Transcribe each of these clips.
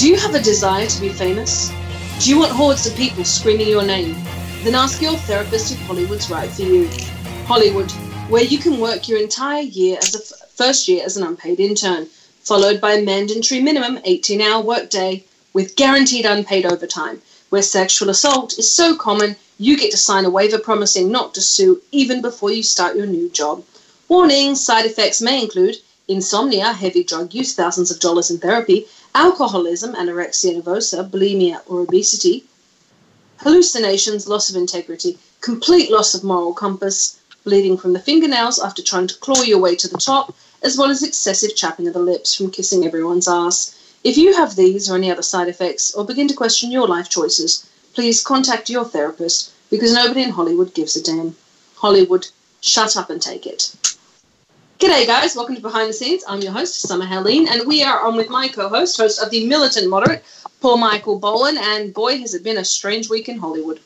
Do you have a desire to be famous? Do you want hordes of people screaming your name? Then ask your therapist if Hollywood's right for you. Hollywood, where you can work your entire year as a f- first year as an unpaid intern, followed by a mandatory minimum 18 hour workday with guaranteed unpaid overtime, where sexual assault is so common you get to sign a waiver promising not to sue even before you start your new job. Warning side effects may include insomnia, heavy drug use, thousands of dollars in therapy, alcoholism, anorexia nervosa, bulimia, or obesity, hallucinations, loss of integrity, complete loss of moral compass, bleeding from the fingernails after trying to claw your way to the top, as well as excessive chapping of the lips from kissing everyone's ass. If you have these or any other side effects, or begin to question your life choices, please contact your therapist because nobody in Hollywood gives a damn. Hollywood, shut up and take it. G'day, guys. Welcome to Behind the Scenes. I'm your host, Summer Helene, and we are on with my co host, host of the Militant Moderate, Paul Michael Bolan. And boy, has it been a strange week in Hollywood.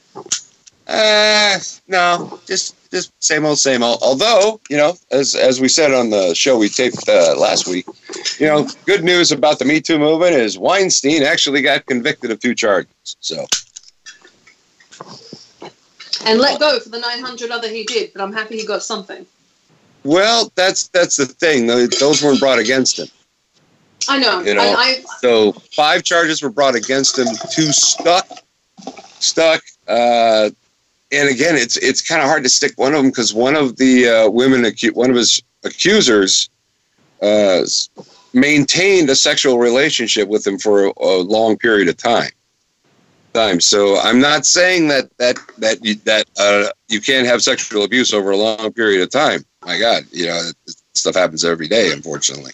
Uh, no, just just same old, same old. Although, you know, as as we said on the show we taped uh, last week, you know, good news about the Me Too movement is Weinstein actually got convicted of two charges. So, And let go for the 900 other he did, but I'm happy he got something. Well, that's that's the thing. Those weren't brought against him. I know. You know, and I, So five charges were brought against him. Two stuck, stuck. Uh, and again, it's it's kind of hard to stick one of them because one of the uh, women, acu- one of his accusers, uh, maintained a sexual relationship with him for a, a long period of time. Time. So I'm not saying that that that you, that uh, you can't have sexual abuse over a long period of time. My God, you know, stuff happens every day, unfortunately.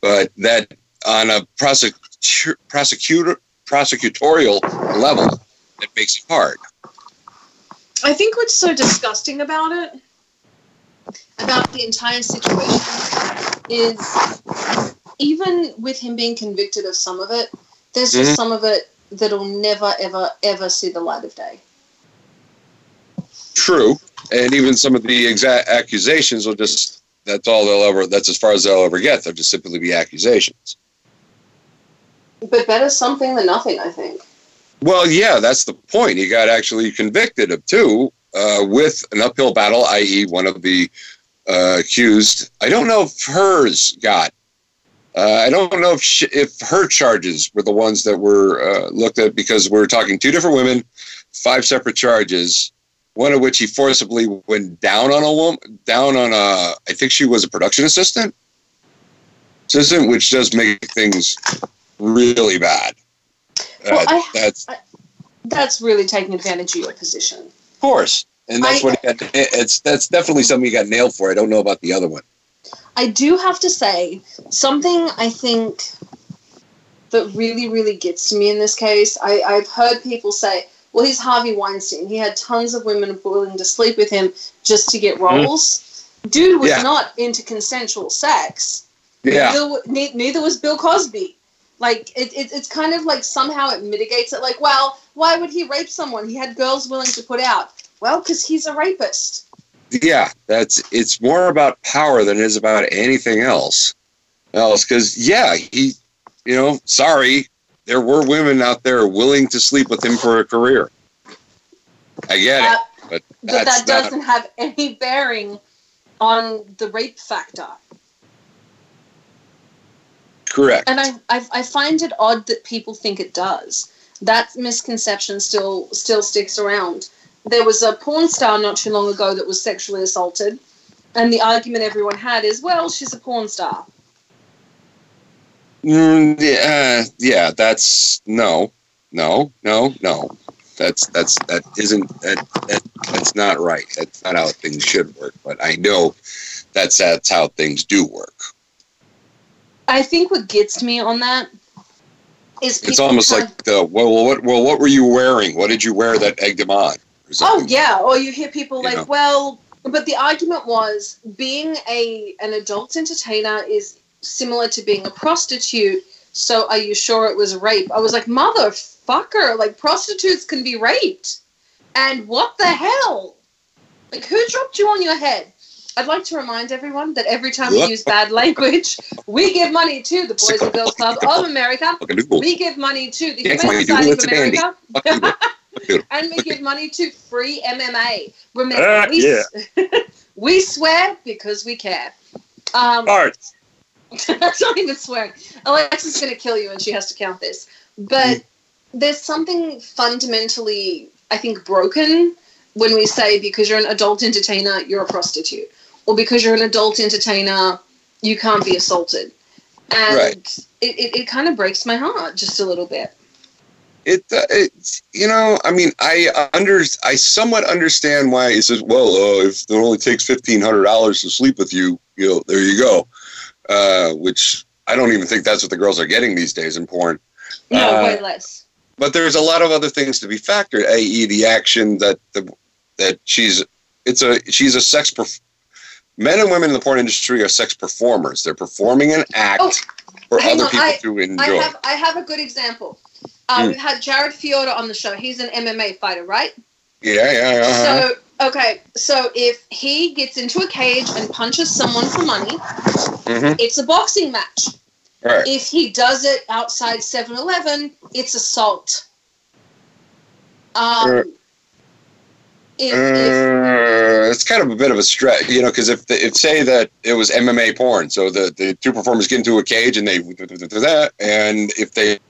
But that on a prosecu- prosecutor prosecutorial level, it makes it hard. I think what's so disgusting about it, about the entire situation, is even with him being convicted of some of it, there's just Mhm. some of it that'll never, ever, ever see the light of day. True, and even some of the exact accusations will just that's all they'll ever that's as far as they'll ever get. They'll just simply be accusations. But better something than nothing, I think. Well, yeah, that's the point. He got actually convicted of two uh, with an uphill battle, i.e., one of the uh, accused. I don't know if hers got. Uh, I don't know if she, if her charges were the ones that were uh, looked at because we're talking two different women, five separate charges. One of which he forcibly went down on a woman, down on a. I think she was a production assistant. Assistant, which does make things really bad. Well, Uh, I- that's That's really taking advantage of your position. Of course, and that's I- what he got. It's that's definitely something he got nailed for. I don't know about the other one. I do have to say something I think that really, really gets to me in this case. I, I've heard people say, well, he's Harvey Weinstein. He had tons of women willing to sleep with him just to get mm-hmm. roles. Dude was Yeah. not into consensual sex. Yeah, Neither, ne- neither was Bill Cosby. Like, it, it, it's kind of like somehow it mitigates it. Like, well, why would he rape someone? He had girls willing to put out. Well, because he's a rapist. yeah. That's it's more about power than it is about anything else. Else, because yeah, he, you know, sorry, there were women out there willing to sleep with him for a career. I get it, but But that doesn't have any bearing on the rape factor. correct. And I, I, I find it odd that people think it does. That misconception still still sticks around. There was a porn star not too long ago that was sexually assaulted, and the argument everyone had is, well, she's a porn star. Mm, yeah, uh, yeah. That's no, no, no, no. That's that's that isn't that, that that's not right. That's not how things should work. But I know that's that's how things do work. I think what gets me on that is It's almost have- like the well, what well, what were you wearing? What did you wear that egged him on? Oh yeah, or you hear people like, Yeah. well, but the argument was being a an adult entertainer is similar to being a prostitute. So are you sure it was rape? I was like, motherfucker, like prostitutes can be raped. And what the hell? Like who dropped you on your head? I'd like to remind everyone that every time we use bad language, we give money to the Boys and Girls Club of America. We give money to the Humane Society of it's a dandy. America. And we give money to free MMA. Remember, Ah, we, yeah. we swear because we care. Um, Arts. that's not even swearing. Alexa's going to kill you and she has to count this. But there's something fundamentally, I think, broken when we say because you're an adult entertainer, you're a prostitute. Or because you're an adult entertainer, you can't be assaulted. And Right. it, it, it kind of breaks my heart just a little bit. It, uh, it, you know, I mean, I under, I somewhat understand why he says, well, uh, if it only takes fifteen hundred dollars to sleep with you, you know, there you go. Uh, which I don't even think that's what the girls are getting these days in porn. No, Uh, way less. But there's a lot of other things to be factored, i.e., the action that the that she's it's a she's a sex. Perf- Men and women in the porn industry are sex performers. They're performing an act Oh, for other on, people I- to I enjoy. have I have a good example. Uh, Hmm. We've had Jared Fiorda on the show. He's an MMA fighter, right? yeah, yeah, yeah. uh-huh. So okay, so if he gets into a cage and punches someone for money, Mhm. it's a boxing match. Right. If he does it outside 7-Eleven, it's assault. Um, Uh, if, if, Uh, it's kind of a bit of a stretch, you know, because if, the, if say that it was MMA porn, so the, the two performers get into a cage and they do that, and if they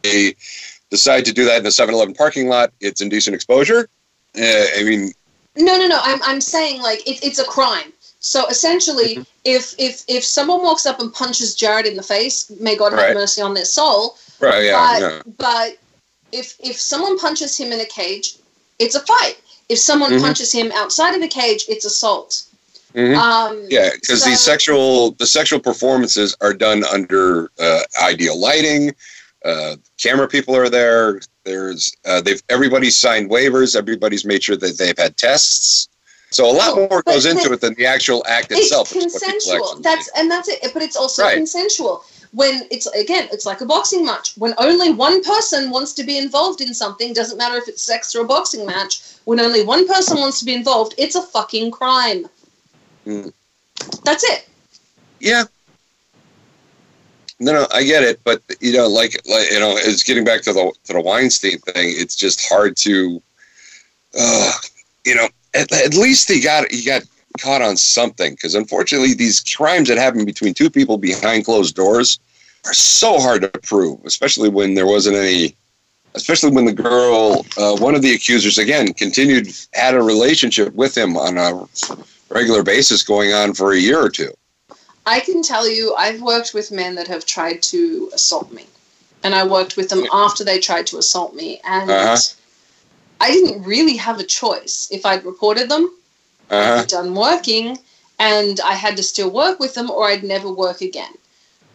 decide to do that in a 7-Eleven parking lot, it's indecent exposure. Uh, I mean, no, no, no. I'm, I'm saying like it, it's a crime. So essentially, Mm-hmm. if if if someone walks up and punches Jared in the face, may God have mercy on their soul. right? Yeah, but yeah. but if if someone punches him in a cage, it's a fight. If someone Mhm. punches him outside of a cage, it's assault. Mhm. Um, Yeah, because so- the sexual the sexual performances are done under uh, ideal lighting. Uh, camera people are there. There's uh, they've everybody's signed waivers. Everybody's made sure that they've had tests. So a lot more goes into it than the actual act it's itself. It's consensual. That's and that's it. But it's also Right. consensual. When it's again, it's like a boxing match. When only one person wants to be involved in something, doesn't matter if it's sex or a boxing match. When only one person wants to be involved, it's a fucking crime. Hmm. That's it. Yeah. No, no, I get it, but you know, like, like you know, it's getting back to the to the Weinstein thing. It's just hard to, uh, you know, at, at least he got he got caught on something because unfortunately, these crimes that happen between two people behind closed doors are so hard to prove, especially when there wasn't any. Especially when the girl, uh, one of the accusers, again continued had a relationship with him on a regular basis, going on for a year or two. I can tell you, I've worked with men that have tried to assault me, and I worked with them after they tried to assault me, and Uh-huh. I didn't really have a choice. If I'd reported them, Uh-huh. I'd done working, and I had to still work with them, or I'd never work again.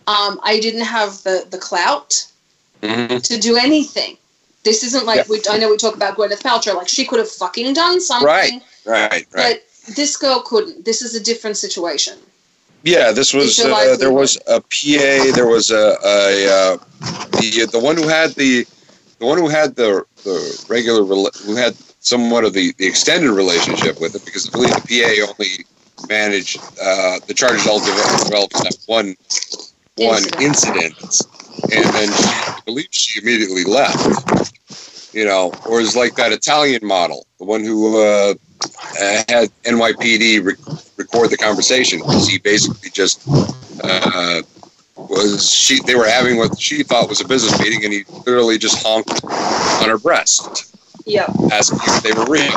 Um, I didn't have the the clout Mhm. to do anything. This isn't like Yeah. we, I know we talk about Gwyneth Paltrow, like she could have fucking done something, Right, Right, right. but this girl couldn't. This is a different situation. Yeah, this was uh, there was a PA. There was a, a uh, the the one who had the the one who had the the regular who had somewhat of the, the extended relationship with it because I believe the PA only managed uh, the charges all developed, developed in that one one Incident. incident, and then she, I believe she immediately left. You know, or is like that Italian model, the one who uh, uh, had NYPD re- record the conversation. Because he basically just uh, was she they were having what she thought was a business meeting and he literally just honked on her breast. Yeah, asking if they were real.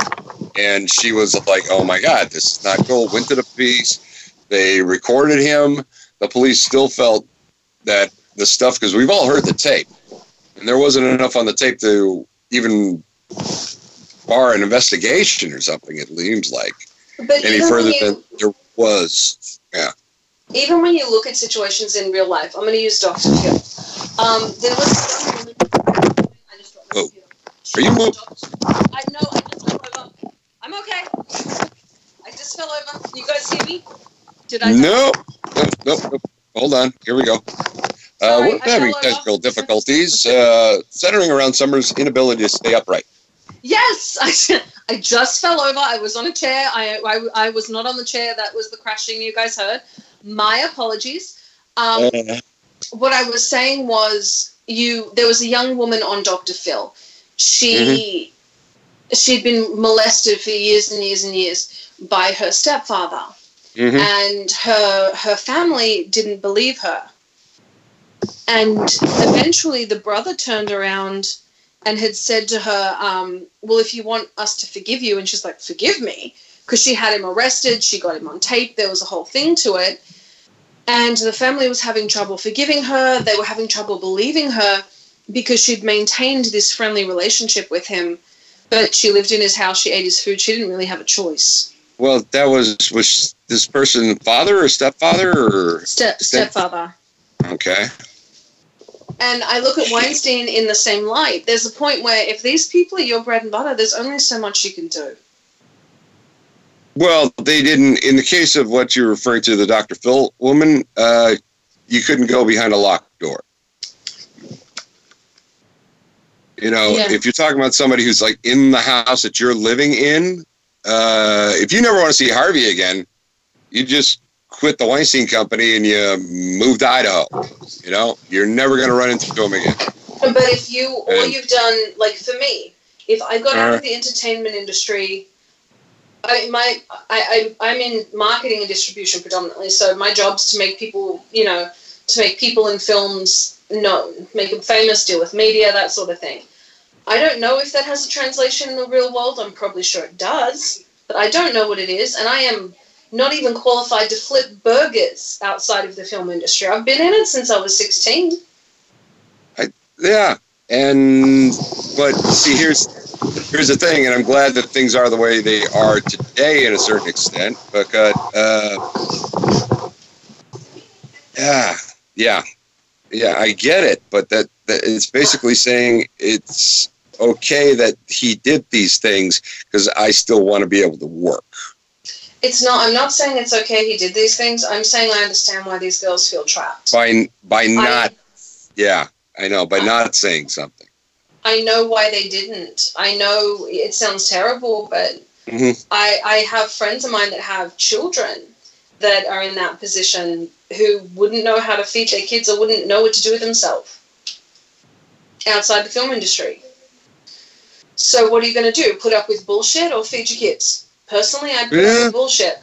And she was like oh my god this is not cool. Went to the police. They recorded him. The police still felt that the stuff because we've all heard the tape. And there wasn't enough on the tape to even bar an investigation or something it seems like But any further you, than there was Yeah. even when you look at situations in real life, I'm going to use Dr. Phil. Um, there was woman Are you moving? I know. I just fell over. I'm okay. I just fell over. You guys see me? Did I? No. Nope, nope, nope. Hold on. Here we go. Uh, Sorry, we're having technical difficulties, uh, centering around Summer's inability to stay upright. Yes, I, I just fell over. I was on a chair. I, I, I was not on the chair. That was the crashing you guys heard. My apologies. Um, Uh, what I was saying was you. There was a young woman on Dr. Phil. She she'd been molested for years and years and years by her stepfather, mhm. and her her family didn't believe her. And eventually, the brother turned around and had said to her, um, "Well, if you want us to forgive you," and she's like, "Forgive me," because she had him arrested. She got him on tape. There was a whole thing to it. And the family was having trouble forgiving her. They were having trouble believing her because she'd maintained this friendly relationship with him. But she lived in his house. She ate his food. She didn't really have a choice. Well, that was was this person father or stepfather or Step stepfather. okay? And I look at Weinstein in the same light. There's a point where if these people are your bread and butter, there's only so much you can do. Well, they didn't. In the case of what you're referring to, the Dr. Phil woman, uh, you couldn't go behind a locked door. You know, Yeah. if you're talking about somebody who's like in the house that you're living in, uh, if you never want to see Harvey again, you just quit the Weinstein Company and you move to Idaho. You know, you're never going to run into him again. But if you, all And- you've done, like for me, if I got out Uh. of the entertainment industry, I my I, I I'm in marketing and distribution predominantly. So my job's to make people, you know, to make people in films known, make them famous, deal with media, that sort of thing. I don't know if that has a translation in the real world. I'm probably sure it does, but I don't know what it is, and I am not even qualified to flip burgers outside of the film industry. I've been in it since I was 16. Yeah, and but see, here's here's the thing, and I'm glad that things are the way they are today, in a certain extent. Because uh, yeah, yeah, yeah, I get it, but that, that it's basically saying it's okay that he did these things because I still want to be able to work. It's not. I'm not saying it's okay he did these things. I'm saying I understand why these girls feel trapped. by by not I, yeah i know by not saying something I know why they didn't. I know it sounds terrible, but Mhm. I I have friends of mine that have children that are in that position who wouldn't know how to feed their kids or wouldn't know what to do with themselves outside the film industry. So what are you going to do? Put up with bullshit or feed your kids? Personally, I'd put up Yeah. bullshit.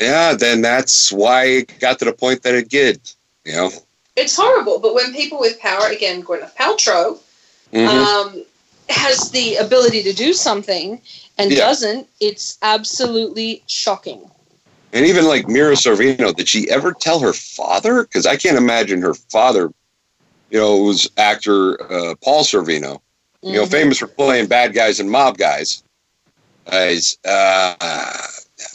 yeah then that's why it got to the point that it did you know It's horrible, but when people with power, again, Gwyneth Paltrow, Mhm. um, has the ability to do something and Yeah. doesn't, it's absolutely shocking. and even like mira sorvino did she ever tell her father because i can't imagine her father you know was actor uh, paul sorvino you know Mhm. famous for playing bad guys and mob guys guys uh,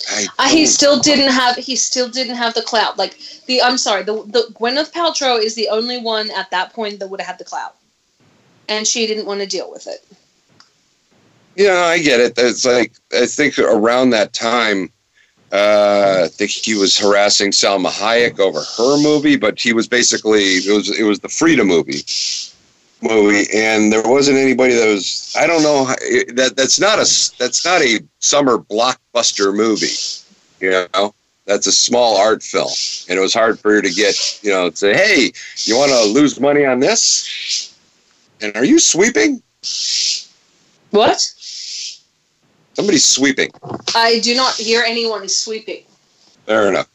I Uh, he still didn't have. He still didn't have the clout. Like the. I'm sorry. The the Gwyneth Paltrow is the only one at that point that would have had the clout, and she didn't want to deal with it. Yeah, I get it. It's like I think around that time, uh, I think he was harassing Salma Hayek over her movie, but he was basically it was it was the Frida movie movie, and there wasn't anybody that was I don't know that that's not a that's not a summer blockbuster movie, you know. That's a small art film, and it was hard for her to get, you know, to say, "Hey, you want to lose money on this?" And are you sweeping? What? Somebody's sweeping. I do not hear anyone sweeping. Fair enough.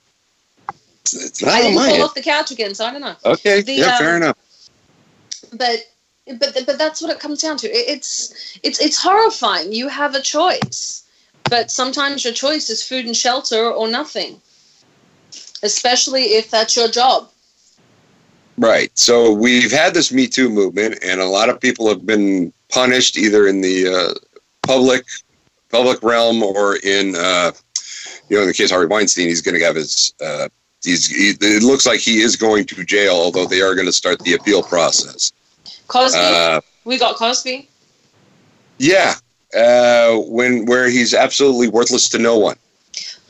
It's, it's not I didn't fall off the couch again, so I don't know. Okay, The, yeah, um, fair enough. But but but that's what it comes down to. It's it's it's horrifying. You have a choice, but sometimes your choice is food and shelter or nothing. Especially if that's your job. Right. So we've had this Me Too movement, and a lot of people have been punished either in the uh, public public realm or in, uh, you know, in the case of Harvey Weinstein, he's going to have his. Uh, he's. He, it looks like he is going to jail, although they are going to start the appeal process. Cosby, Uh, we got Cosby. Yeah, uh, when where he's absolutely worthless to no one.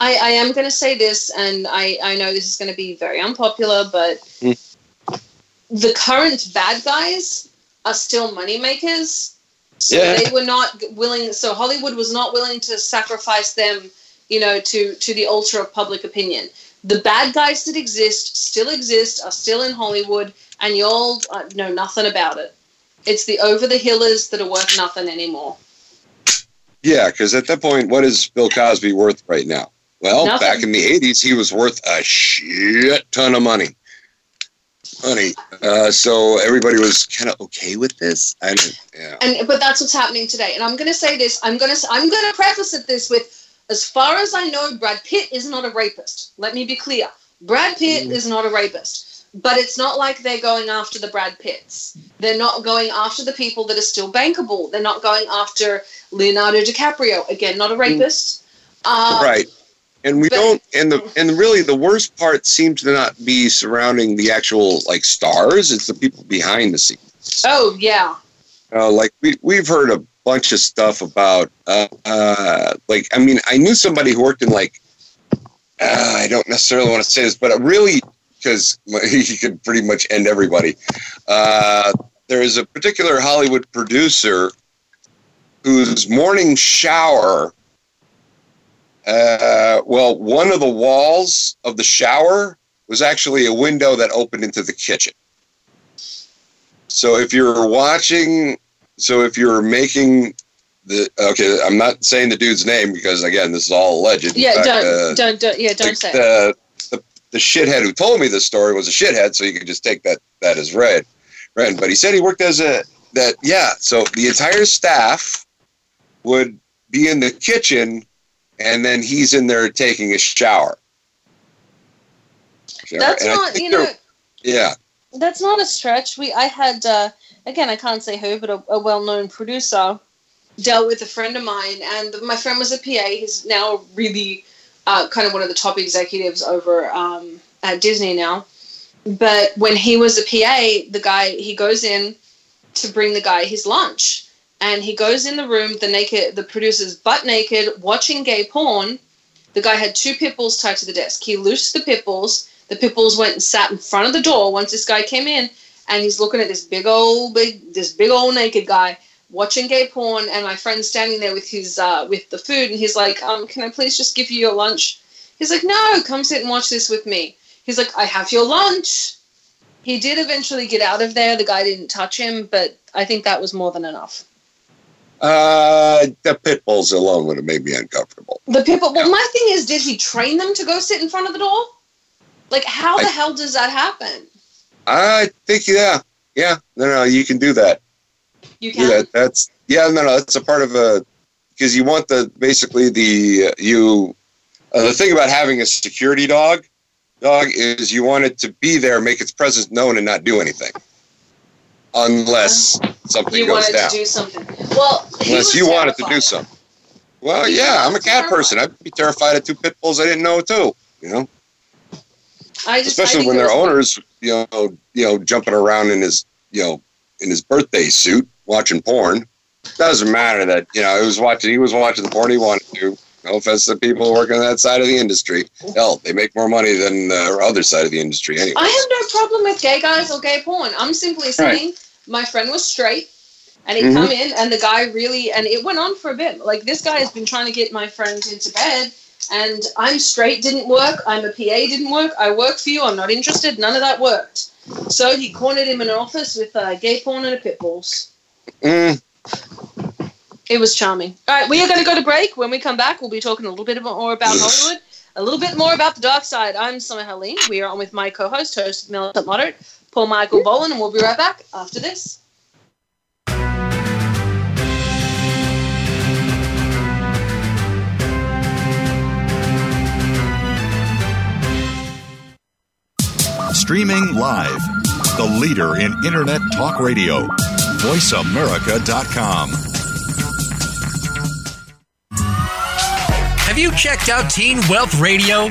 I, I am going to say this, and I, I know this is going to be very unpopular, but Mm. the current bad guys are still moneymakers. So Yeah. they were not willing. So Hollywood was not willing to sacrifice them, you know, to to the altar of public opinion. The bad guys that exist still exist, are still in Hollywood, and y'all uh, know nothing about it. It's the over the hillers that are worth nothing anymore. Yeah, because at that point, what is Bill Cosby worth right now? Well, Nothing. back in the '80s, he was worth a shit ton of money. Money. Uh, so everybody was kind of okay with this. I. Yeah. and but that's what's happening today and i'm going to say this i'm going to i'm going to preface it this with as far as i know brad pitt is not a rapist let me be clear brad pitt Mm. is not a rapist but it's not like they're going after the brad pitts they're not going after the people that are still bankable they're not going after leonardo dicaprio again not a rapist um, right. And we but- don't. And the and really the worst part seems to not be surrounding the actual like stars. It's the people behind the scenes. oh yeah Uh, like we we've heard a bunch of stuff about. Uh, uh, like I mean, I knew somebody who worked in like. Uh, I don't necessarily want to say this, but really, because he could pretty much end everybody. Uh, there is a particular Hollywood producer whose morning shower. Uh, well, one of the walls of the shower was actually a window that opened into the kitchen. So if you're watching, so if you're making the okay, I'm not saying the dude's name because again, this is all alleged. Yeah fact, don't, uh, don't don't yeah don't say the, the the shithead who told me this story was a shithead, so you could just take that that as read. Read, but he said he worked as a that yeah. So the entire staff would be in the kitchen, and then he's in there taking a shower. that's And not you know yeah. That's not a stretch. We I had uh, again I can't say who, but a, a well-known producer dealt with a friend of mine, and my friend was a PA. He's now really uh, kind of one of the top executives over um, at Disney now. But when he was a PA, the guy he goes in to bring the guy his lunch, and he goes in the room. The naked the producer's butt naked, watching gay porn. The guy had two pit bulls tied to the desk. He loosed the pit bulls. The pit bulls went and sat in front of the door once this guy came in, and he's looking at this big old big this big old naked guy watching gay porn, and my friend's standing there with his uh, with the food, and he's like, um, "Can I please just give you your lunch?" He's like, "No, come sit and watch this with me." He's like, "I have your lunch." He did eventually get out of there. The guy didn't touch him, but I think that was more than enough. Uh, the pit bulls alone would have made me uncomfortable. The people. Well, my thing is, did he train them to go sit in front of the door? Like, how the I- hell does that happen? I think yeah, yeah. No, no, you can do that. You can. that. That's yeah, no, no, that's a part of a because you want the basically the you uh, the thing about having a security dog dog is you want it to be there, make its presence known, and not do anything unless something You goes wanted down. to do something. Well, Unless you wanted to do something. Well, He yeah, I'm a cat person. I'd be terrified of two pit bulls I didn't know too. You know, I just, especially when their owners, you know, you know, jumping around in his, you know, in his birthday suit, watching porn. Doesn't matter that you know he was watching. He was watching the porn he wanted to. No offense to people working on that side of the industry. Hell, they make more money than the other side of the industry anyway. I have no problem with gay guys or gay porn. I'm simply saying my friend was straight and he Mhm. come in and the guy really and it went on for a bit. Like this guy has been trying to get my friend into bed and I'm straight didn't work. I'm a PA didn't work. I work for you. I'm not interested. None of that worked. So he cornered him in an office with uh, gay porn and a pit bulls. Mm, It was charming. All right, we are going to go to break. When we come back, we'll be talking a little bit more about Hollywood, a little bit more about the dark side. I'm Summer Helene. We are on with my co-host, host Militant Moderate, Paul Michael Boland, and we'll be right back after this. Streaming live. The leader in Internet talk radio. VoiceAmerica.com. Have you checked out Teen Wealth Radio?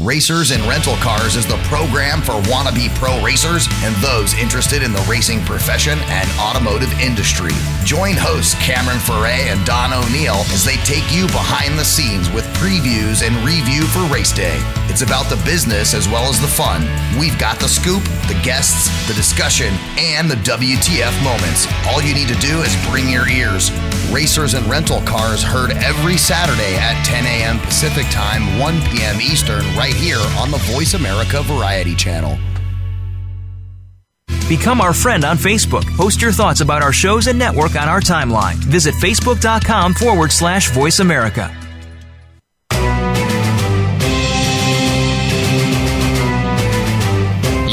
Racers and Rental Cars is the program for wannabe pro racers and those interested in the racing profession and automotive industry. Join hosts Cameron Foray and Don O'Neill as they take you behind the scenes with previews and review for race day. It's about the business as well as the fun. We've got the scoop, the guests, the discussion, and the WTF moments. All you need to do is bring your ears. Racers and Rental Cars heard every Saturday at 10 a.m. Pacific Time, 1 p.m. Eastern, right here on the Voice America Variety Channel. Become our friend on Facebook. Post your thoughts about our shows and network on our timeline. Visit facebook.com forward slash voice America.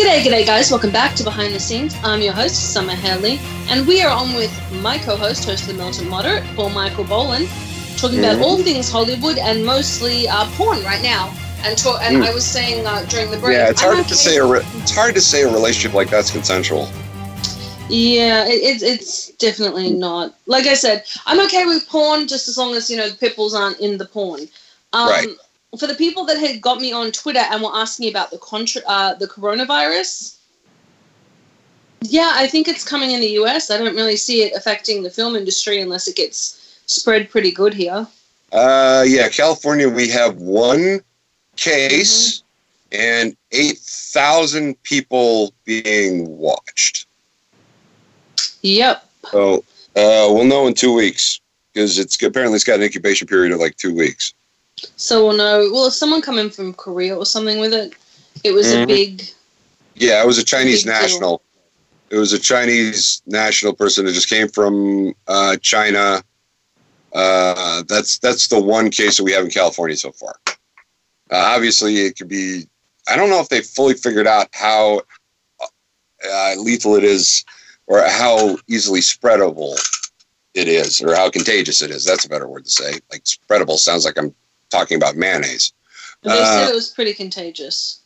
G'day, g'day, guys. Welcome back to Behind the Scenes. I'm your host, Summer Helene, and we are on with my co host, host of the Militant Moderate, Paul Michael Boland, talking about all things Hollywood and mostly uh, porn right now. And, and Mm. I was saying uh, during the break. Yeah, it's I'm hard to say a re- it's hard to say a relationship like that's consensual. Yeah, it, it's it's definitely not. Like I said, I'm okay with porn just as long as you know the pipples aren't in the porn. Um, Right. For the people that had got me on Twitter and were asking about the contra- uh, the coronavirus, yeah, I think it's coming in the US. I don't really see it affecting the film industry unless it gets spread pretty good here. Uh, yeah, California, we have one case and 8,000 people being watched. Yep. So uh, we'll know in two weeks because it's apparently it's got an incubation period of like two weeks. So we'll know. Well, if someone come in from Korea or something with it, it was a Mhm. big. Yeah, it was a Chinese Big deal. national. It was a Chinese national person that just came from uh, China. Uh, that's that's the one case that we have in California so far. Uh, obviously, it could be. I don't know if they fully figured out how uh, lethal it is, or how easily spreadable it is, or how contagious it is. That's a better word to say. Like spreadable sounds like I'm talking about mayonnaise. They said Uh, it was pretty contagious.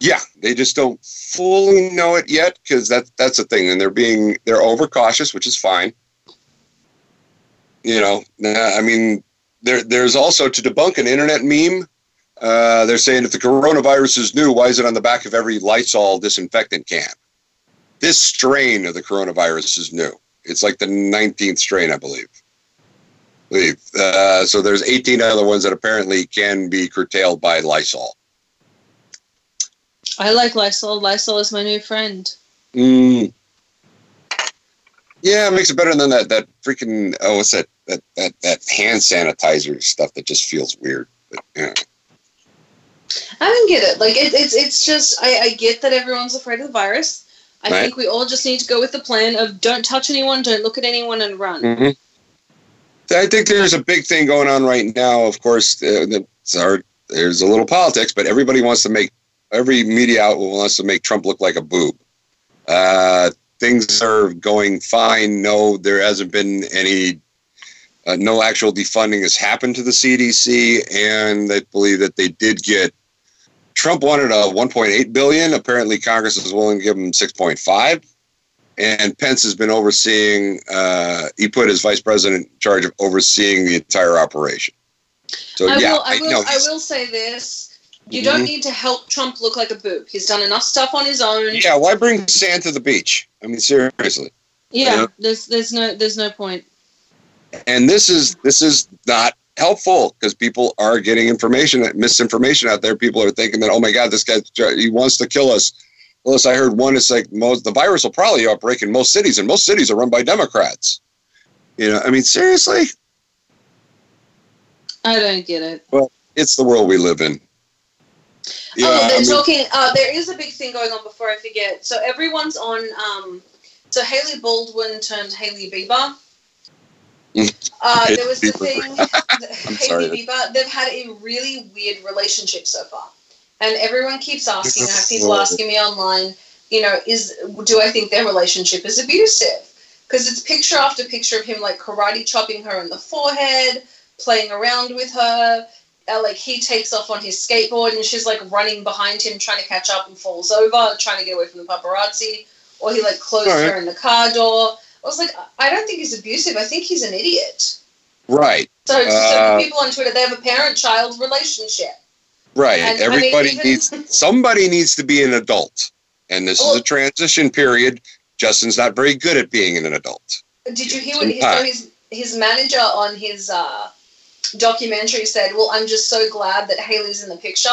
Yeah, they just don't fully know it yet because that that's the thing, and they're being they're overcautious, which is fine. You know, I mean, there there's also to debunk an internet meme. Uh, they're saying if the coronavirus is new, why is it on the back of every Lysol disinfectant can? This strain of the coronavirus is new. It's like the 19th strain, I believe. Believe. Uh, so there's 18 other ones that apparently can be curtailed by Lysol. I like Lysol. Lysol is my new friend. Mm. Yeah, it makes it better than that that freaking oh what's that that that, that hand sanitizer stuff that just feels weird. But yeah. I don't get it. Like it, it's it's just I, I get that everyone's afraid of the virus. I Right. think we all just need to go with the plan of don't touch anyone, don't look at anyone, and run. Mhm. I think there's a big thing going on right now. Of course, our, there's a little politics, but everybody wants to make every media outlet wants to make Trump look like a boob. Uh, things are going fine. No, there hasn't been any. Uh, no actual defunding has happened to the CDC, and they believe that they did get. Trump wanted a 1.8 billion. Apparently, Congress is willing to give him 6.5 and Pence has been overseeing. Uh, he put his vice president in charge of overseeing the entire operation. So I yeah, will I will know I will say this. You Mhm. don't need to help Trump look like a boob. He's done enough stuff on his own. Yeah, why bring sand to the beach? I mean, seriously. Yeah, Yeah. there's there's no there's no point. And this is this is not helpful because people are getting information, misinformation out there. People are thinking that oh my god, this guy he wants to kill us. Plus, I heard one is like most the virus will probably outbreak in most cities, and most cities are run by Democrats. You know, I mean, seriously, I don't get it. Well, it's the world we live in. Yeah, oh, they're mean, talking. Uh, there is a big thing going on before I forget. So everyone's on. Um, so Hailey Baldwin turned Hailey Bieber. Uh, there was the thing. Hailey sorry. Bieber. They've had a really weird relationship so far, and everyone keeps asking. I have people asking me online. You know, is do I think their relationship is abusive? Because it's picture after picture of him like karate chopping her in the forehead, playing around with her. Uh, like he takes off on his skateboard and she's like running behind him trying to catch up and falls over trying to get away from the paparazzi or he like closed right. her in the car door i was like i don't think he's abusive i think he's an idiot right, so, so Uh, people on twitter they have a parent-child relationship right. And, I mean, Everybody needs somebody needs to be an adult, and this is a transition period. Justin's not very good at being an adult. did you hear what his, so his, his manager on his uh, documentary said well i'm just so glad that hailey's in the picture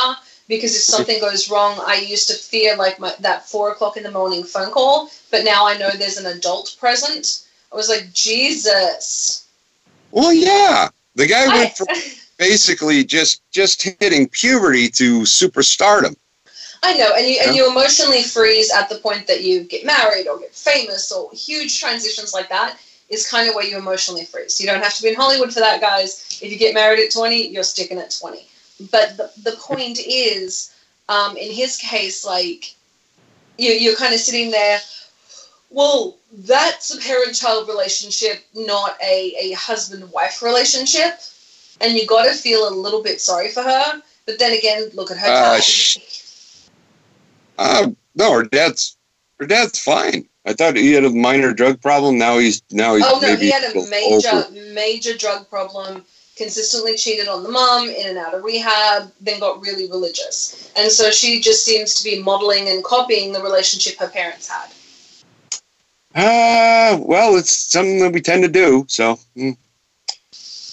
because if something goes wrong i used to fear like my, that four o'clock in the morning phone call but now i know there's an adult present i was like jesus Well, yeah, the guy went from basically just just hitting puberty to superstardom. I know and you and you emotionally freeze at the point that you get married or get famous or huge transitions like that is kind of where you emotionally freeze. You don't have to be in hollywood for that guys. If you get married at 20 you're sticking at 20 but the, the point is um, in his case like you, you're kind of sitting there well that's a parent-child relationship not a, a husband-wife relationship and you got to feel a little bit sorry for her but then again look at her Uh, dad. sh- Uh, no, her dad's her dad's fine. I thought he had a minor drug problem. Now he's now he's Oh no, maybe he had a major, over- major drug problem. Consistently cheated on the mom, in and out of rehab, then got really religious, and so she just seems to be modeling and copying the relationship her parents had. Uh, well, it's something that we tend to do. So, mm.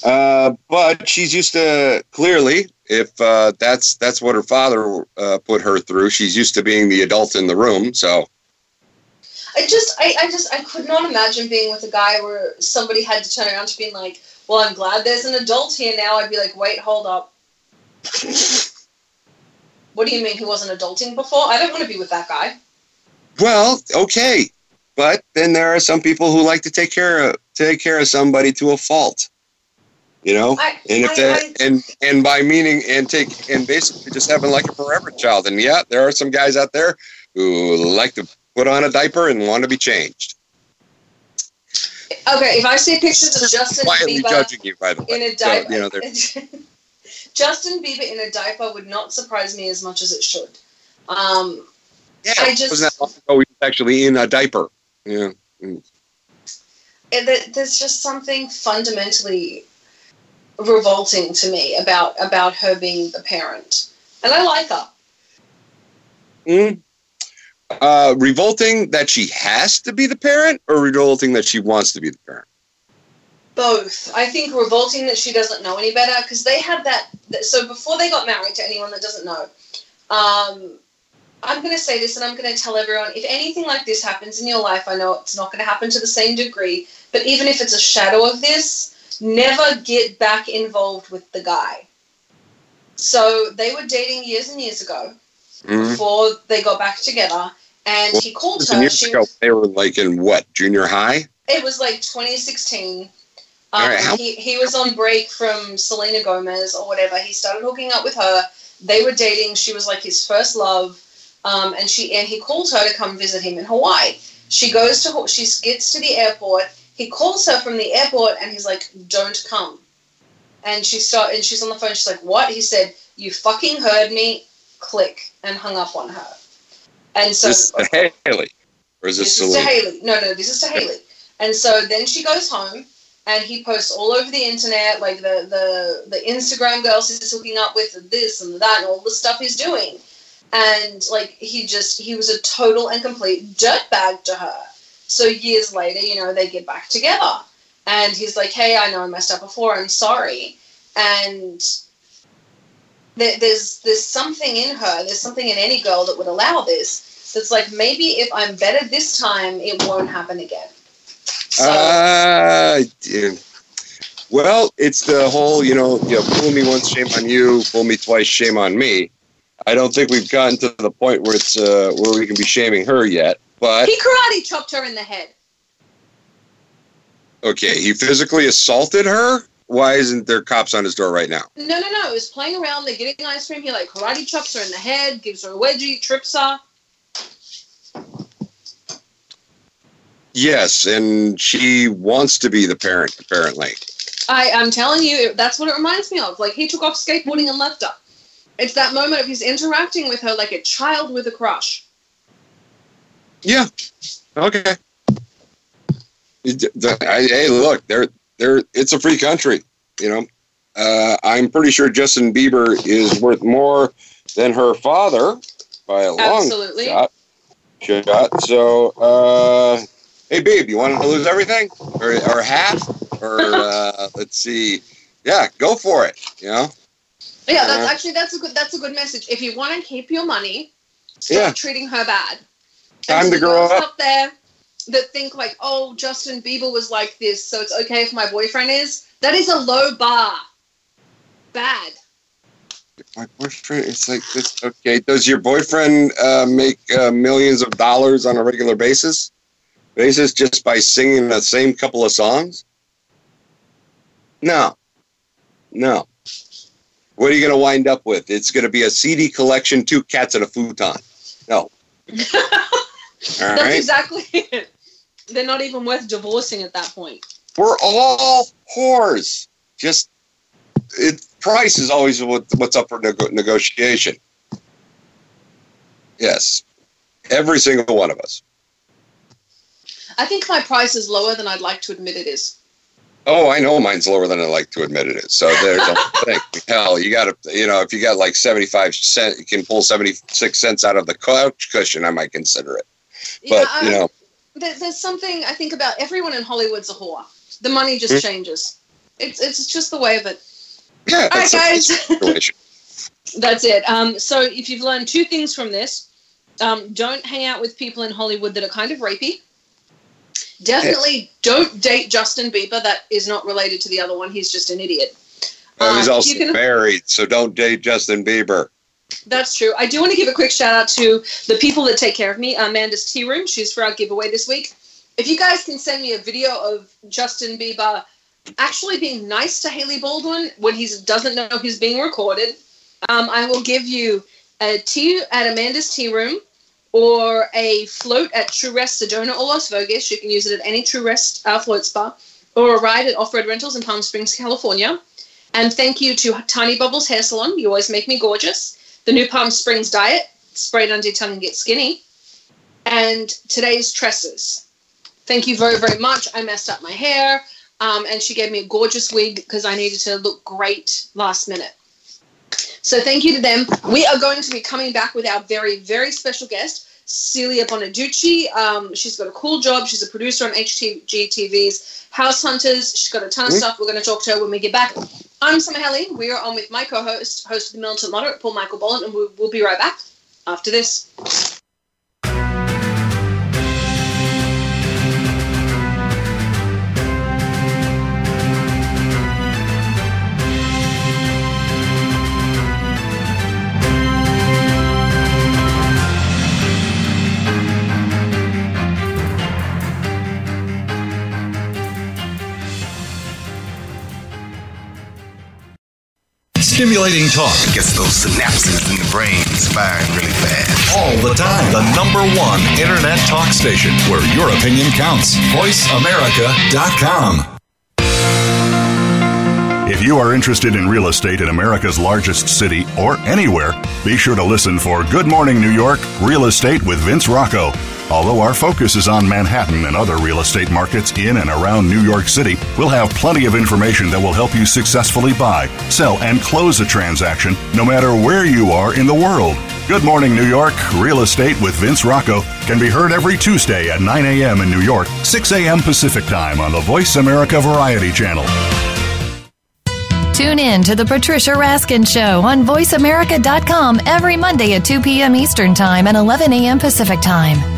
Uh, but she's used to clearly. If uh, that's that's what her father uh, put her through, she's used to being the adult in the room. So, I just, I, I just, I could not imagine being with a guy where somebody had to turn around to being like, "Well, I'm glad there's an adult here now." I'd be like, "Wait, hold up." What do you mean he wasn't adulting before? I don't want to be with that guy. well, okay, but then there are some people who like to take care of take care of somebody to a fault. You know, I, and if I- that I- and and by meaning and take and basically just having like a forever child and yeah there are some guys out there who like to put on a diaper and want to be changed okay, if I see pictures of Justin quietly Bieber judging you by the way in a So, diaper. you know Justin Bieber in a diaper would not surprise me as much as it should. Um, yeah I just- wasn't that long ago he was actually in a diaper yeah Mm. and th- there's just something fundamentally revolting to me about about her being the parent, and I like her. Mm. Uh, revolting that she has to be the parent or revolting that she wants to be the parent Both. I think revolting that she doesn't know any better because they had that. that- So before they got married, to anyone that doesn't know, um, I'm going to say this and I'm going to tell everyone if anything like this happens in your life, I know it's not going to happen to the same degree, but even if it's a shadow of this, never get back involved with the guy. So they were dating years and years ago mm. before they got back together, and he called her. years She ago, they were like in what junior high It was like 2016. Um, All right, how- he, he was on break from Selena Gomez or whatever. He started hooking up with her. They were dating. She was like his first love. Um, and she and he called her to come visit him in Hawaii. She goes to she gets to the airport. He calls her from the airport and he's like, "Don't come." And she start and she's on the phone. She's like, "What?" He said, "You fucking heard me." Click and hung up on her. And so this is to Hailey or is this, this is to Hailey. No, no, this is to Hailey. And so then she goes home and he posts all over the internet, like the the the Instagram girls he's hooking up with, this and that, and all the stuff he's doing. And like he just he was a total and complete dirtbag to her. So years later, you know, they get back together. And he's like, Hey, I know I messed up before, I'm sorry. And there, there's there's something in her, there's something in any girl that would allow this. It's like maybe if I'm better this time, it won't happen again. So, Uh, yeah. well, it's the whole, you know, you know, fool me once, shame on you. Fool me twice, shame on me. I don't think we've gotten to the point where it's uh, where we can be shaming her yet. But he karate chopped her in the head. okay, he physically assaulted her. Why isn't there cops on his door right now? No, no, no. It was playing around. They're getting ice cream. He like karate chops her in the head, gives her a wedgie, trips her. Yes, and she wants to be the parent. Apparently, I, I'm telling you, that's what it reminds me of. Like he took off skateboarding and left her. It's that moment of he's interacting with her like a child with a crush. Yeah. Okay. It- the- I- Hey, look, they're they're. It's a free country, you know. Uh, I'm pretty sure Justin Bieber is worth more than her father by a long Absolutely. shot. Shot. So, uh, hey, babe, you want to lose everything or or half or uh, let's see, yeah, go for it. You know. Yeah, that's Uh-huh. actually that's a good that's a good message. If you want to keep your money, stop Yeah. treating her bad. Time And to the grow up. out there that think like, oh, Justin Bieber was like this, so it's okay if my boyfriend is. That is a low bar. Bad. My boyfriend. It's like this. Okay, does your boyfriend uh, make uh, millions of dollars on a regular basis? Basis just by singing the same couple of songs? No, no. What are you going to wind up with? It's going to be a CD collection, two cats and a futon. No. All That's right. exactly it. They're not even worth divorcing at that point. We're all whores. Just it. Price is always what, what's up for nego- negotiation. Yes, every single one of us. I think my price is lower than I'd like to admit it is. Oh, I know mine's lower than I like to admit it is. So there's a thing. Hell, you got to, you know, if you got like 75 cent, you can pull 76 cents out of the couch cushion, I might consider it. But, yeah, you know, there's something I think about everyone in Hollywood's a whore. The money just Hmm. changes. It's it's just the way of it. yeah, All right, that's guys. That's it. Um, so if you've learned two things from this, um, don't hang out with people in Hollywood that are kind of rapey. Definitely don't date Justin Bieber. That is not related to the other one. He's just an idiot. Oh, he's Um, also can- married, so don't date Justin Bieber. That's true. I do want to give a quick shout out to the people that take care of me. Amanda's Tea Room. She's for our giveaway this week. If you guys can send me a video of Justin Bieber actually being nice to Hailey Baldwin when he doesn't know he's being recorded, um, I will give you a tea at Amanda's Tea Room or a float at True Rest Sedona or Las Vegas. You can use it at any True Rest uh, float spa or a ride at Off Road Rentals in Palm Springs, California. And thank you to Tiny Bubbles Hair Salon. You always make me gorgeous the New Palm Springs diet, sprayed under your tongue and get skinny, and today's tresses. Thank you very, very much. I messed up my hair, um, and she gave me a gorgeous wig because I needed to look great last minute. So thank you to them. We are going to be coming back with our very, very special guest, Celia Bonaducci. Um, she's got a cool job. She's a producer on HGTV's House Hunters. She's got a ton of Mhm. stuff. We're going to talk to her when we get back. I'm Summer Helly. We are on with my co-host, host of the Militant Moderate, Paul Michael Boland, and we'll, we'll be right back after this. Stimulating talk Gets those synapses in the brain firing really fast. all the time. The number one internet talk station where your opinion counts. VoiceAmerica.com. If you are interested in real estate in America's largest city or anywhere, be sure to listen for Good Morning New York Real Estate with Vince Rocco. Although our focus is on Manhattan and other real estate markets in and around New York City, we'll have plenty of information that will help you successfully buy, sell, and close a transaction no matter where you are in the world. Good Morning New York Real Estate with Vince Rocco can be heard every Tuesday at 9 a.m. in New York, 6 a.m. Pacific Time on the Voice America Variety Channel. Tune in to the Patricia Raskin Show on VoiceAmerica.com every Monday at 2 p.m. Eastern Time and 11 a.m. Pacific Time.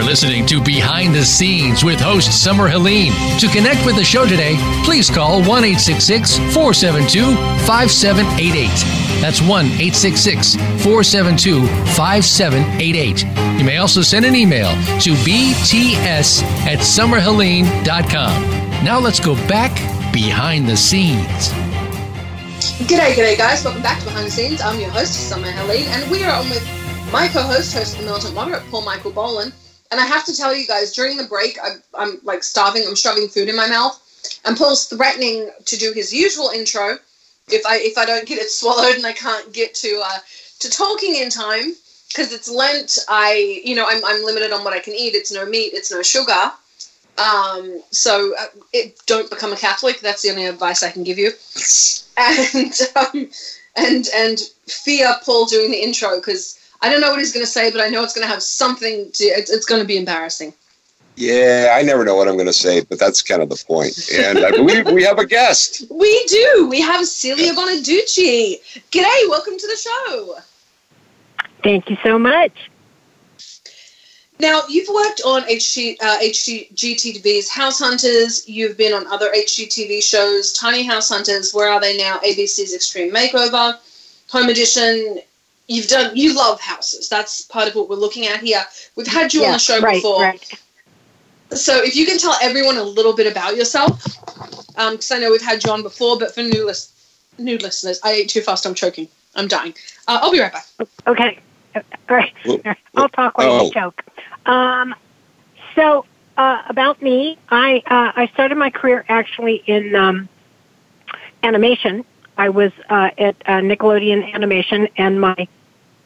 Are listening to Behind the Scenes with host Summer Helene. To connect with the show today, please call 1 472 5788. That's 1 472 5788. You may also send an email to bts at summerhelene.com. Now let's go back behind the scenes. G'day, g'day, guys. Welcome back to Behind the Scenes. I'm your host, Summer Helene, and we are on with my co-host, host of the Militant Moderate, Paul Michael Boland. And I have to tell you guys, during the break, I'm, I'm like starving. I'm shoving food in my mouth, and Paul's threatening to do his usual intro if I if I don't get it swallowed and I can't get to uh, to talking in time because it's Lent. I you know I'm I'm limited on what I can eat. It's no meat. It's no sugar. Um, so uh, it, don't become a Catholic. That's the only advice I can give you. And um, and and fear Paul doing the intro because I don't know what he's going to say, but I know it's going to have something to. It's, it's going to be embarrassing. Yeah, I never know what I'm going to say, but that's kind of the point. And I believe we have a guest. We do. We have Celia Bonaducci. G'day. Welcome to the show. Thank you so much. Now, you've worked on HG, uh, HGTV's House Hunters. You've been on other HGTV shows, Tiny House Hunters. Where are they now? ABC's Extreme Makeover, Home Edition. You've done. You love houses. That's part of what we're looking at here. We've had you on the show right, before. Right. So, if you can tell everyone a little bit about yourself, because I know we've had you on before, but for new list, new listeners, I ate too fast. I'm choking. I'm dying. Uh, I'll be right back. Okay. All right. I'll talk while oh. you choke. Um, so uh, about me, I uh, I started my career actually in um, animation. I was uh, at uh, Nickelodeon Animation, and my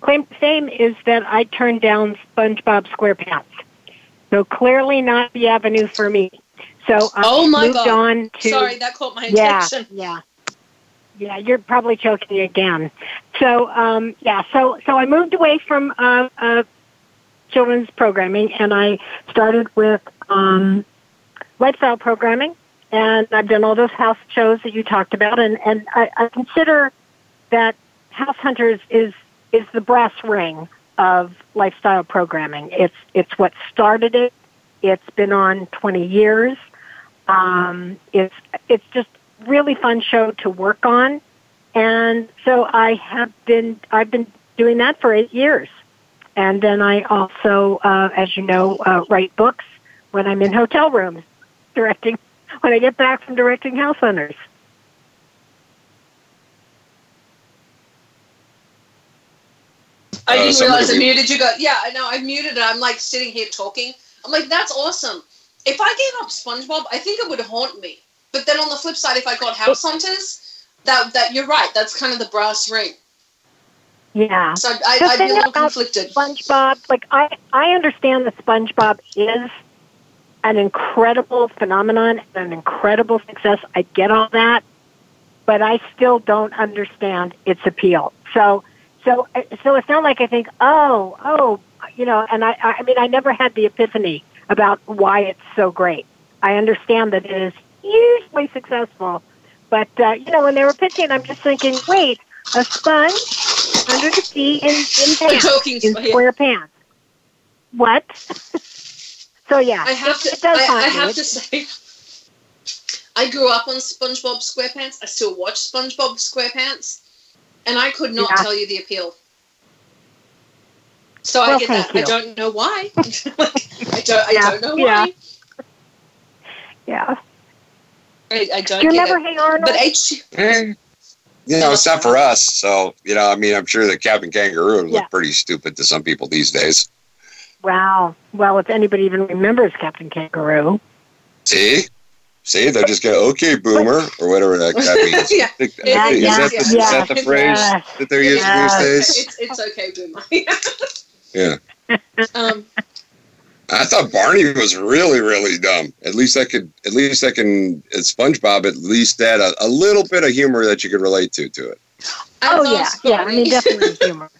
claim to fame is that I turned down SpongeBob SquarePants. So clearly not the avenue for me. So I Oh my moved God. on to Sorry, that caught my yeah, attention. yeah, yeah. You're probably choking again. So um, yeah, so so I moved away from uh, uh, children's programming and I started with um, lifestyle programming, and I've done all those house shows that you talked about, and and I, I consider that House Hunters is is the brass ring of lifestyle programming. It's it's what started it. It's been on 20 years. Um, it's it's just really fun show to work on, and so I have been I've been doing that for eight years, and then I also, uh, as you know, uh, write books when I'm in hotel rooms, directing when I get back from directing House Hunters. I Uh, didn't somebody realize I muted you. Go, yeah, I know. I muted it. I'm like sitting here talking. I'm like, that's awesome. If I gave up SpongeBob, I think it would haunt me. But then on the flip side, if I got House Hunters, that that you're right. That's kind of the brass ring. Yeah. So I, The I'd be a little conflicted. SpongeBob, like I, I understand that SpongeBob is an incredible phenomenon and an incredible success. I get all that, but I still don't understand its appeal. So, so, so it's not like I think, oh, oh, you know. And I, I mean, I never had the epiphany about why it's so great. I understand that it is hugely successful, but uh, you know, when they were pitching, I'm just thinking, wait, a sponge under the sea in, in pants, talking in sponge, yeah. square pants. What? so yeah, I have it, to. it does I, I have to say, I grew up on SpongeBob SquarePants. I still watch SpongeBob SquarePants, and I could not Yeah. tell you the appeal. So I get thank that. I don't know why. I don't. I Yeah, don't know why. yeah. I, I don't Do you get remember it. Hey Arnold? But H. Eh, You know, it's not for us. So, you know, I mean, I'm sure that Captain Kangaroo would look Yeah. pretty stupid to some people these days. Wow. Well, if anybody even remembers Captain Kangaroo. See? See, they're just going, okay, boomer, or whatever that, that means. yeah. Is, Yeah, is yeah, that the, is that the phrase Yes. that they're using Yes. these days? It's, it's okay, Boomer. Yeah. um, I thought Barney was really, really dumb. At least I could, at least I can, at SpongeBob, at least add a, a little bit of humor that you could relate to to it. Oh, yeah. Advanced Yeah. I mean, definitely humor.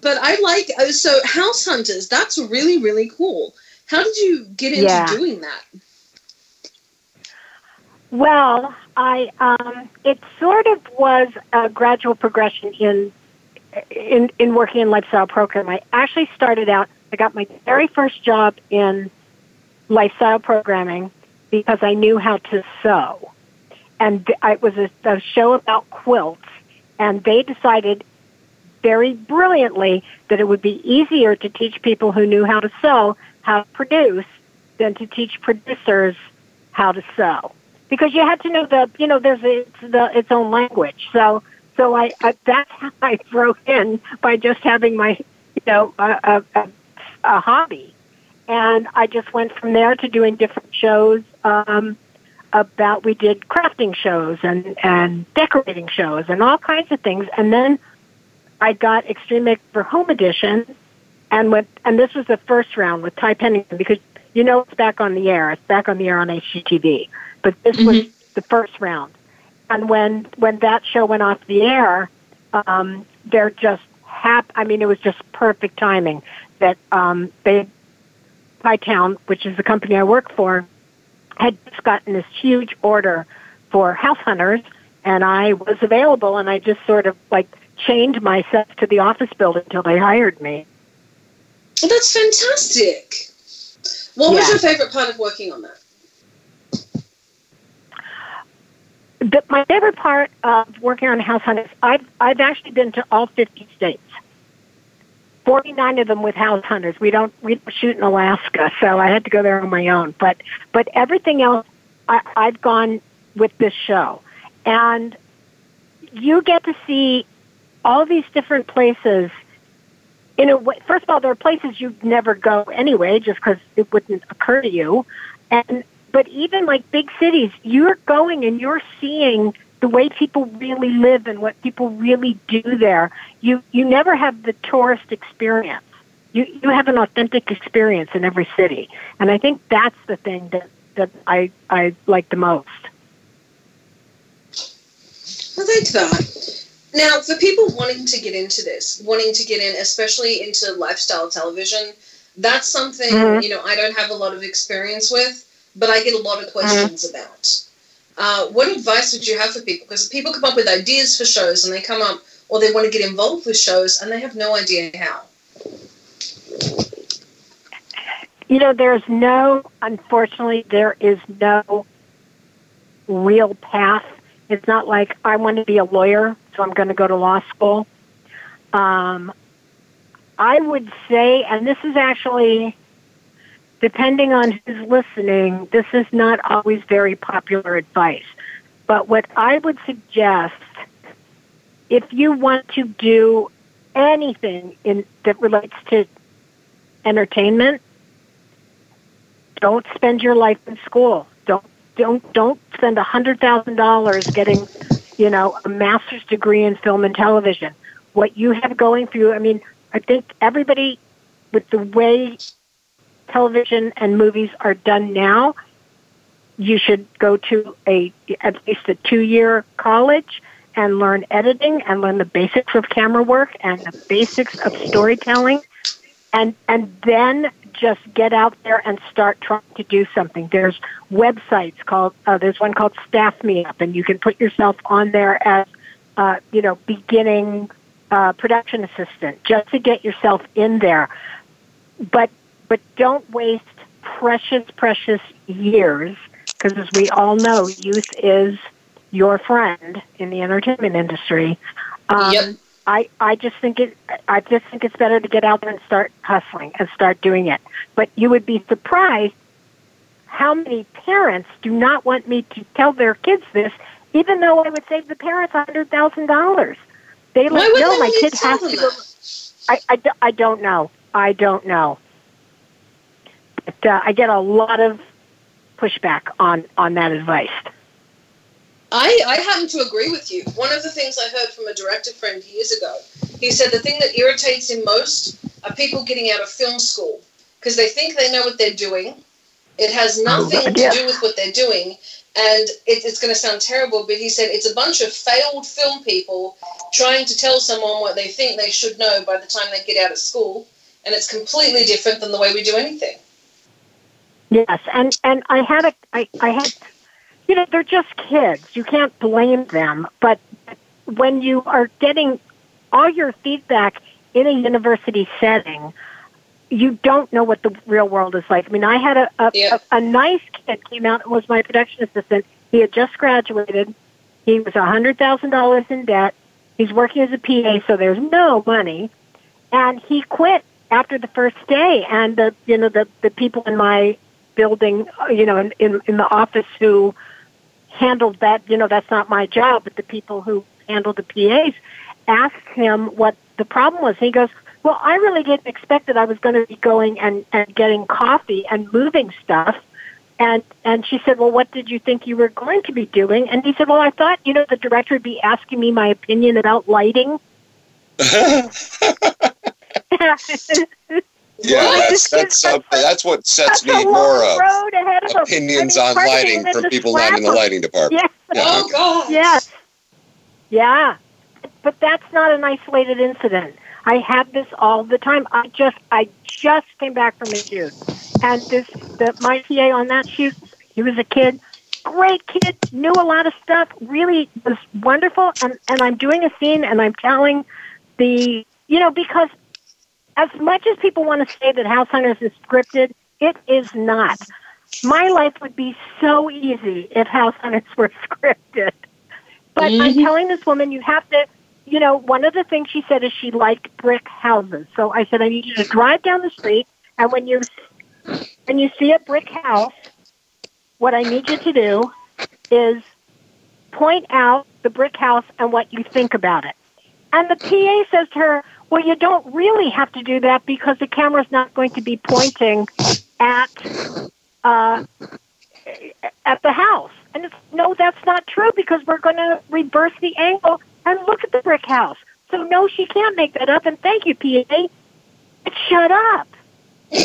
But I like uh, so House Hunters. That's really really cool. How did you get into Yeah. doing that? Well, I um, it sort of was a gradual progression in in in working in lifestyle program. I actually started out. I got my very first job in lifestyle programming because I knew how to sew, and it was a, a show about quilts, and they decided very brilliantly that it would be easier to teach people who knew how to sew how to produce than to teach producers how to sew because you had to know the you know there's a, it's the its own language. So so I, I that's how I broke in by just having my you know a, a, a, hobby. And I just went from there to doing different shows um about we did crafting shows and and decorating shows and all kinds of things. And then I got Extreme Makeover Home Edition and with and this was the first round with Ty Pennington because you know it's back on the air it's back on the air on HGTV but this was the first round. And when when that show went off the air, um, they're just hap. I mean, it was just perfect timing that um, Pie Town, which is the company I work for, had just gotten this huge order for house hunters, and I was available, and I just sort of like chained myself to the office building until they hired me. Well, that's fantastic. What was Yeah. your favorite part of working on that? the, my favorite part of working on House Hunters, I've I've actually been to all 50 states. 49 of them with house hunters. We don't we don't shoot in Alaska, so I had to go there on my own. But but everything else, I, I've gone with this show, and you get to see all these different places. In a way, first of all, there are places you'd never go anyway, just because it wouldn't occur to you, and but even like big cities, you're going and you're seeing the way people really live and what people really do there. You you never have the tourist experience. You you have an authentic experience in every city, and I think that's the thing that that I I like the most. I like that. Now, for people wanting to get into this, wanting to get in, especially into lifestyle television, that's something Mhm. you know I don't have a lot of experience with, but I get a lot of questions about. Uh, what advice would you have for people? Because people come up with ideas for shows, and they come up, or they want to get involved with shows, and they have no idea how. You know, there's no, unfortunately, there is no real path. It's not like I want to be a lawyer, so I'm going to go to law school. Um, I would say, and this is actually, depending on who's listening, this is not always very popular advice. But what I would suggest, if you want to do anything in, that relates to entertainment, don't spend your life in school. Don't don't spend a hundred thousand dollars getting, you know, a master's degree in film and television. What you have going for you, I mean, I think everybody with the way television and movies are done now, you should go to a at least a two year college and learn editing and learn the basics of camera work and the basics of storytelling and and then just get out there and start trying to do something. There's websites called uh, there's one called Staff Me Up, and you can put yourself on there as uh, you know beginning uh, production assistant just to get yourself in there. But but don't waste precious precious years because as we all know, youth is your friend in the entertainment industry. Um, Yep. I, I just think it I just think it's better to get out there and start hustling and start doing it. But you would be surprised how many parents do not want me to tell their kids this, even though I would save the parents a hundred thousand dollars. They Why like no, my kid to has to go. I, I, I don't know. I don't know. But uh, I get a lot of pushback on on that advice. I, I happen to agree with you. One of the things I heard from a director friend years ago, he said the thing that irritates him most are people getting out of film school because they think they know what they're doing. It has oh, nothing Oh, yeah. to do with what they're doing. And it, it's going to sound terrible, but he said it's a bunch of failed film people trying to tell someone what they think they should know by the time they get out of school. And it's completely different than the way we do anything. Yes, and and I had a I I had you know they're just kids. You can't blame them, but when you are getting all your feedback in a university setting, you don't know what the real world is like. I mean, I had a a, Yeah. a, a nice kid came out and was my production assistant. He had just graduated. He was a hundred thousand dollars in debt. He's working as a PA, so there's no money, and he quit after the first day. And the you know the the people in my building, uh, you know, in, in in the office who handled that, you know, that's not my job, but the people who handled the PAs asked him what the problem was. He goes, "Well, I really didn't expect that I was going to be going and and getting coffee and moving stuff." And and she said, "Well, what did you think you were going to be doing?" And he said, "Well, I thought, you know, the director would be asking me my opinion about lighting." Yeah, that's that's something. That's what sets That's me more long of road ahead of him. opinions I mean, on part of it lighting from people not in the lighting department. Yeah. Yeah. Oh, God. Yes. Yeah. But that's not an isolated incident. I have this all the time. I just I just came back from a shoot. And this the my PA on that shoot, he was a kid, great kid, knew a lot of stuff, really was wonderful and, and I'm doing a scene and I'm telling the you know, because as much as people want to say that House Hunters is scripted, it is not. My life would be so easy if House Hunters were scripted. But I'm Mhm. telling this woman, you have to, you know, one of the things she said is she liked brick houses. So I said, I need you to drive down the street, and when you when you see a brick house, what I need you to do is point out the brick house and what you think about it. And the PA says to her, well, you don't really have to do that because the camera's not going to be pointing at uh, at the house. And it's, no, that's not true because we're going to reverse the angle and look at the brick house. So no, she can't make that up. And thank you, PA. Shut up.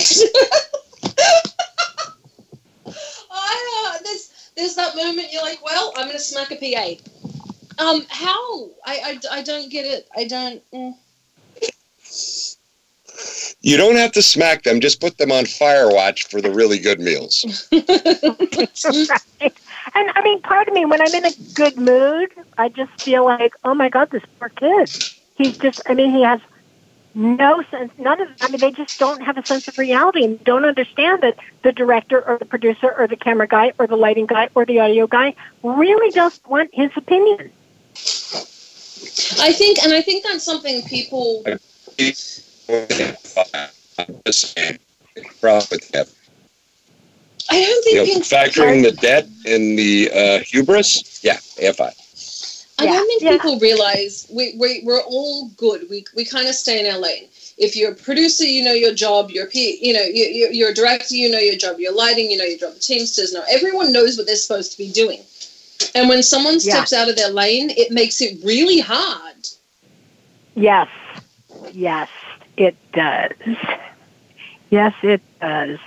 Uh, there's, there's that moment you're like, well, I'm going to smack a PA. Um, how? I, I, I don't get it. I don't. Mm. You don't have to smack them; just put them on fire watch for the really good meals. right. And I mean, part of me, when I'm in a good mood, I just feel like, oh my God, this poor kid. He's just, I mean, he has no sense, none of, I mean, they just don't have a sense of reality and don't understand that the director or the producer or the camera guy or the lighting guy or the audio guy really doesn't want his opinion. I think, and I think that's something people. I'm just saying, problem with that. I don't think You know, people. factoring the debt and the uh, hubris. Yeah, AFI. I Yeah, don't think yeah. people realize we, we we're all good. We we kind of stay in our lane. If you're a producer, you know your job. You're a P, you know you, you, you're a director, you know your job. You're lighting, you know your job. The teamsters know. Everyone knows what they're supposed to be doing. And when someone Yeah. steps out of their lane, it makes it really hard. Yes, yes, it does. Yes, it does.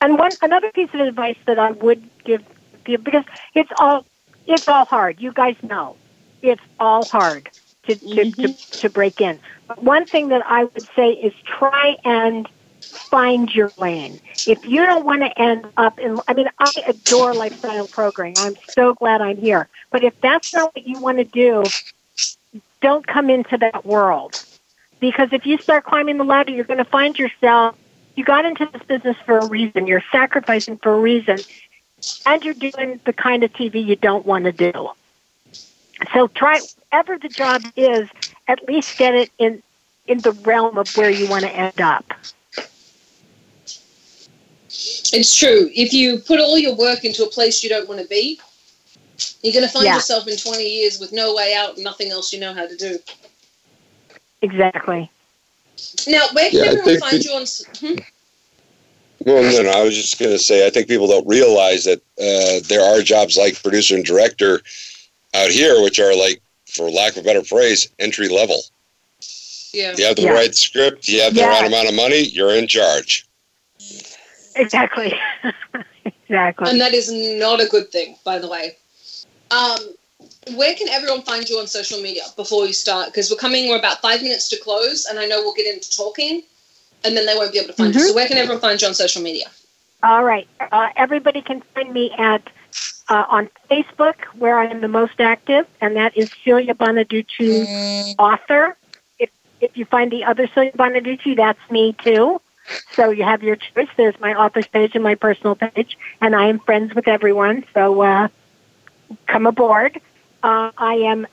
And one another piece of advice that I would give you because it's all it's all hard. You guys know it's all hard to to, to, mm-hmm. to break in. But one thing that I would say is try and find your lane. If you don't want to end up in, I mean, I adore lifestyle programming. I'm so glad I'm here. But if that's not what you want to do, don't come into that world. Because if you start climbing the ladder, you're going to find yourself, you got into this business for a reason. You're sacrificing for a reason. And you're doing the kind of TV you don't want to do. So try, whatever the job is, at least get it in, in the realm of where you want to end up. It's true. If you put all your work into a place you don't want to be, you're going to find Yeah. yourself in 20 years with no way out and nothing else you know how to do. Exactly. Now, where can Yeah, everyone find the- you on? Hmm? Well, no, no. I was just going to say, I think people don't realize that uh, there are jobs like producer and director out here, which are like, for lack of a better phrase, entry level. Yeah. You have the Yeah. right script, you have the Yeah. right amount of money, you're in charge. Exactly. exactly. And that is not a good thing, by the way. Um, where can everyone find you on social media before you start? Because we're coming, we're about five minutes to close, and I know we'll get into talking, and then they won't be able to find you. Mhm. So, where can everyone find you on social media? All right. Uh, everybody can find me at uh, on Facebook, where I am the most active, and that is Celia Bonaducci, author. If if you find the other Celia Bonaducci, that's me too. So you have your choice. There's my author's page and my personal page, and I am friends with everyone. So uh, come aboard. Uh, I am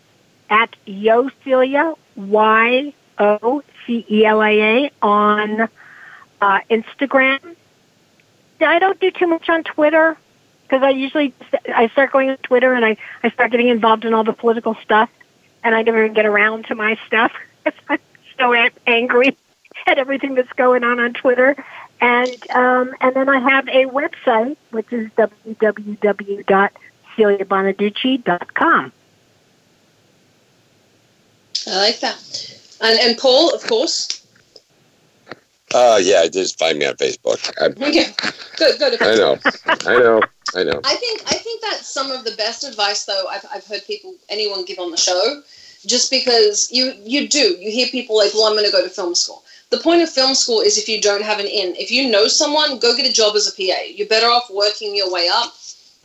at Yo Celia Y O C E L A A on uh, Instagram. I don't do too much on Twitter because I usually I start going on Twitter and I I start getting involved in all the political stuff, and I never even get around to my stuff. I'm so angry at everything that's going on on Twitter, and um, and then I have a website which is www.celiabonaducci.com. I like that. And, and Paul, of course. Uh, yeah, just find me on Facebook. I, Okay, good, good. I know, I know, I know. I think I think that's some of the best advice though I've, I've heard people anyone give on the show just because you you do you hear people like well I'm going to go to film school the point of film school is if you don't have an in if you know someone go get a job as a PA you're better off working your way up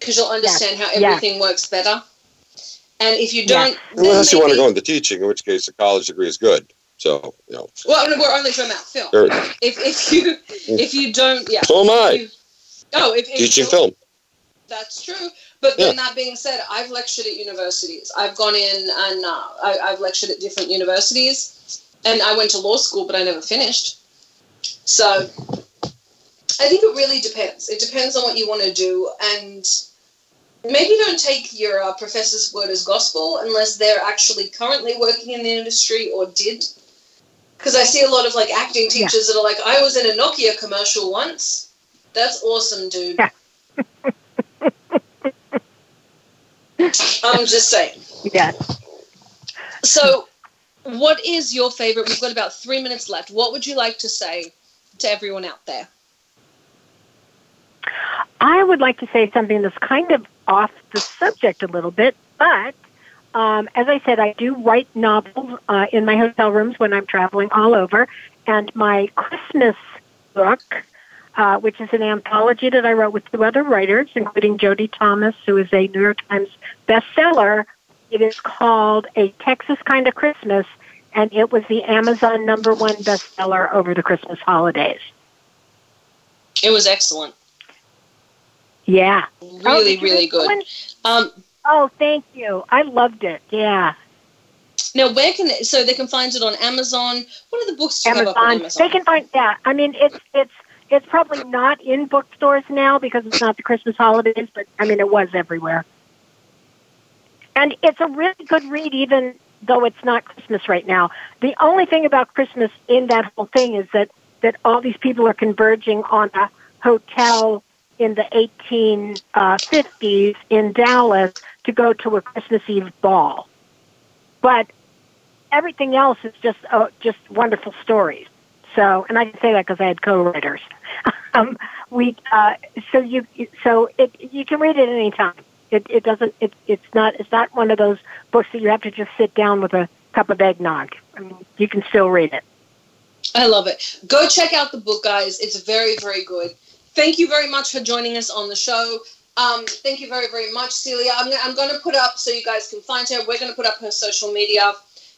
because you'll understand how yes. everything works better and if you don't then Unless you want to go into teaching, in which case a college degree is good. So, you know, well no, we're only talking about film there- if, if you if you don't yeah so am I. you- oh if, if Teaching you- film. That's true. But then Yeah. that being said, I've lectured at universities. I've gone in and uh, I, I've lectured at different universities, and I went to law school, but I never finished. So I think it really depends. It depends on what you want to do, and maybe don't take your uh, professor's word as gospel unless they're actually currently working in the industry or did. Because I see a lot of like acting teachers that are like, I was in a Nokia commercial once. That's awesome, dude. Yeah. I'm just saying. Yes. So, what is your favorite? We've got about three minutes left. What would you like to say to everyone out there? I would like to say something that's kind of off the subject a little bit, but um, as I said, I do write novels uh, in my hotel rooms when I'm traveling all over, and my Christmas book, uh, which is an anthology that I wrote with two other writers, including Jodi Thomas, who is a New York Times bestseller. It is called A Texas Kind of Christmas, and it was the Amazon number one bestseller over the Christmas holidays. It was excellent. Yeah. Really, Oh, really good. one? Um, Oh, thank you. I loved it. Yeah. now, where can they, so they can find it on Amazon? What are the books you have up on Amazon. Amazon? They can find yeah. I mean, it's it's it's probably not in bookstores now because it's not the Christmas holidays, but I mean, it was everywhere. And it's a really good read, even though it's not Christmas right now. The only thing about Christmas in that whole thing is that that all these people are converging on a hotel in the 1850s in Dallas to go to a Christmas Eve ball. But everything else is just uh, just wonderful stories. So, and I can say that because I had co-writers. um, we uh, so you so it you can read it anytime. It it doesn't it it's not it's not one of those books that you have to just sit down with a cup of eggnog. I mean, you can still read it. I love it. Go check out the book, guys. It's very, very good. Thank you very much for joining us on the show. Um, thank you very, very much, Celia. I'm, I'm going to put up so you guys can find her. We're going to put up her social media.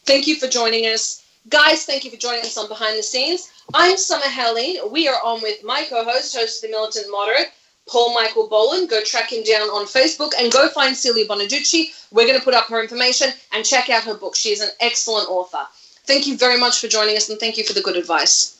Thank you for joining us. Guys, thank you for joining us on Behind the Scenes. I'm Summer Helene. We are on with my co-host, host of The Militant Moderate, Paul Michael Boland. Go track him down on Facebook and go find Celia Bonaducci. We're going to put up her information and check out her book. She is an excellent author. Thank you very much for joining us and thank you for the good advice.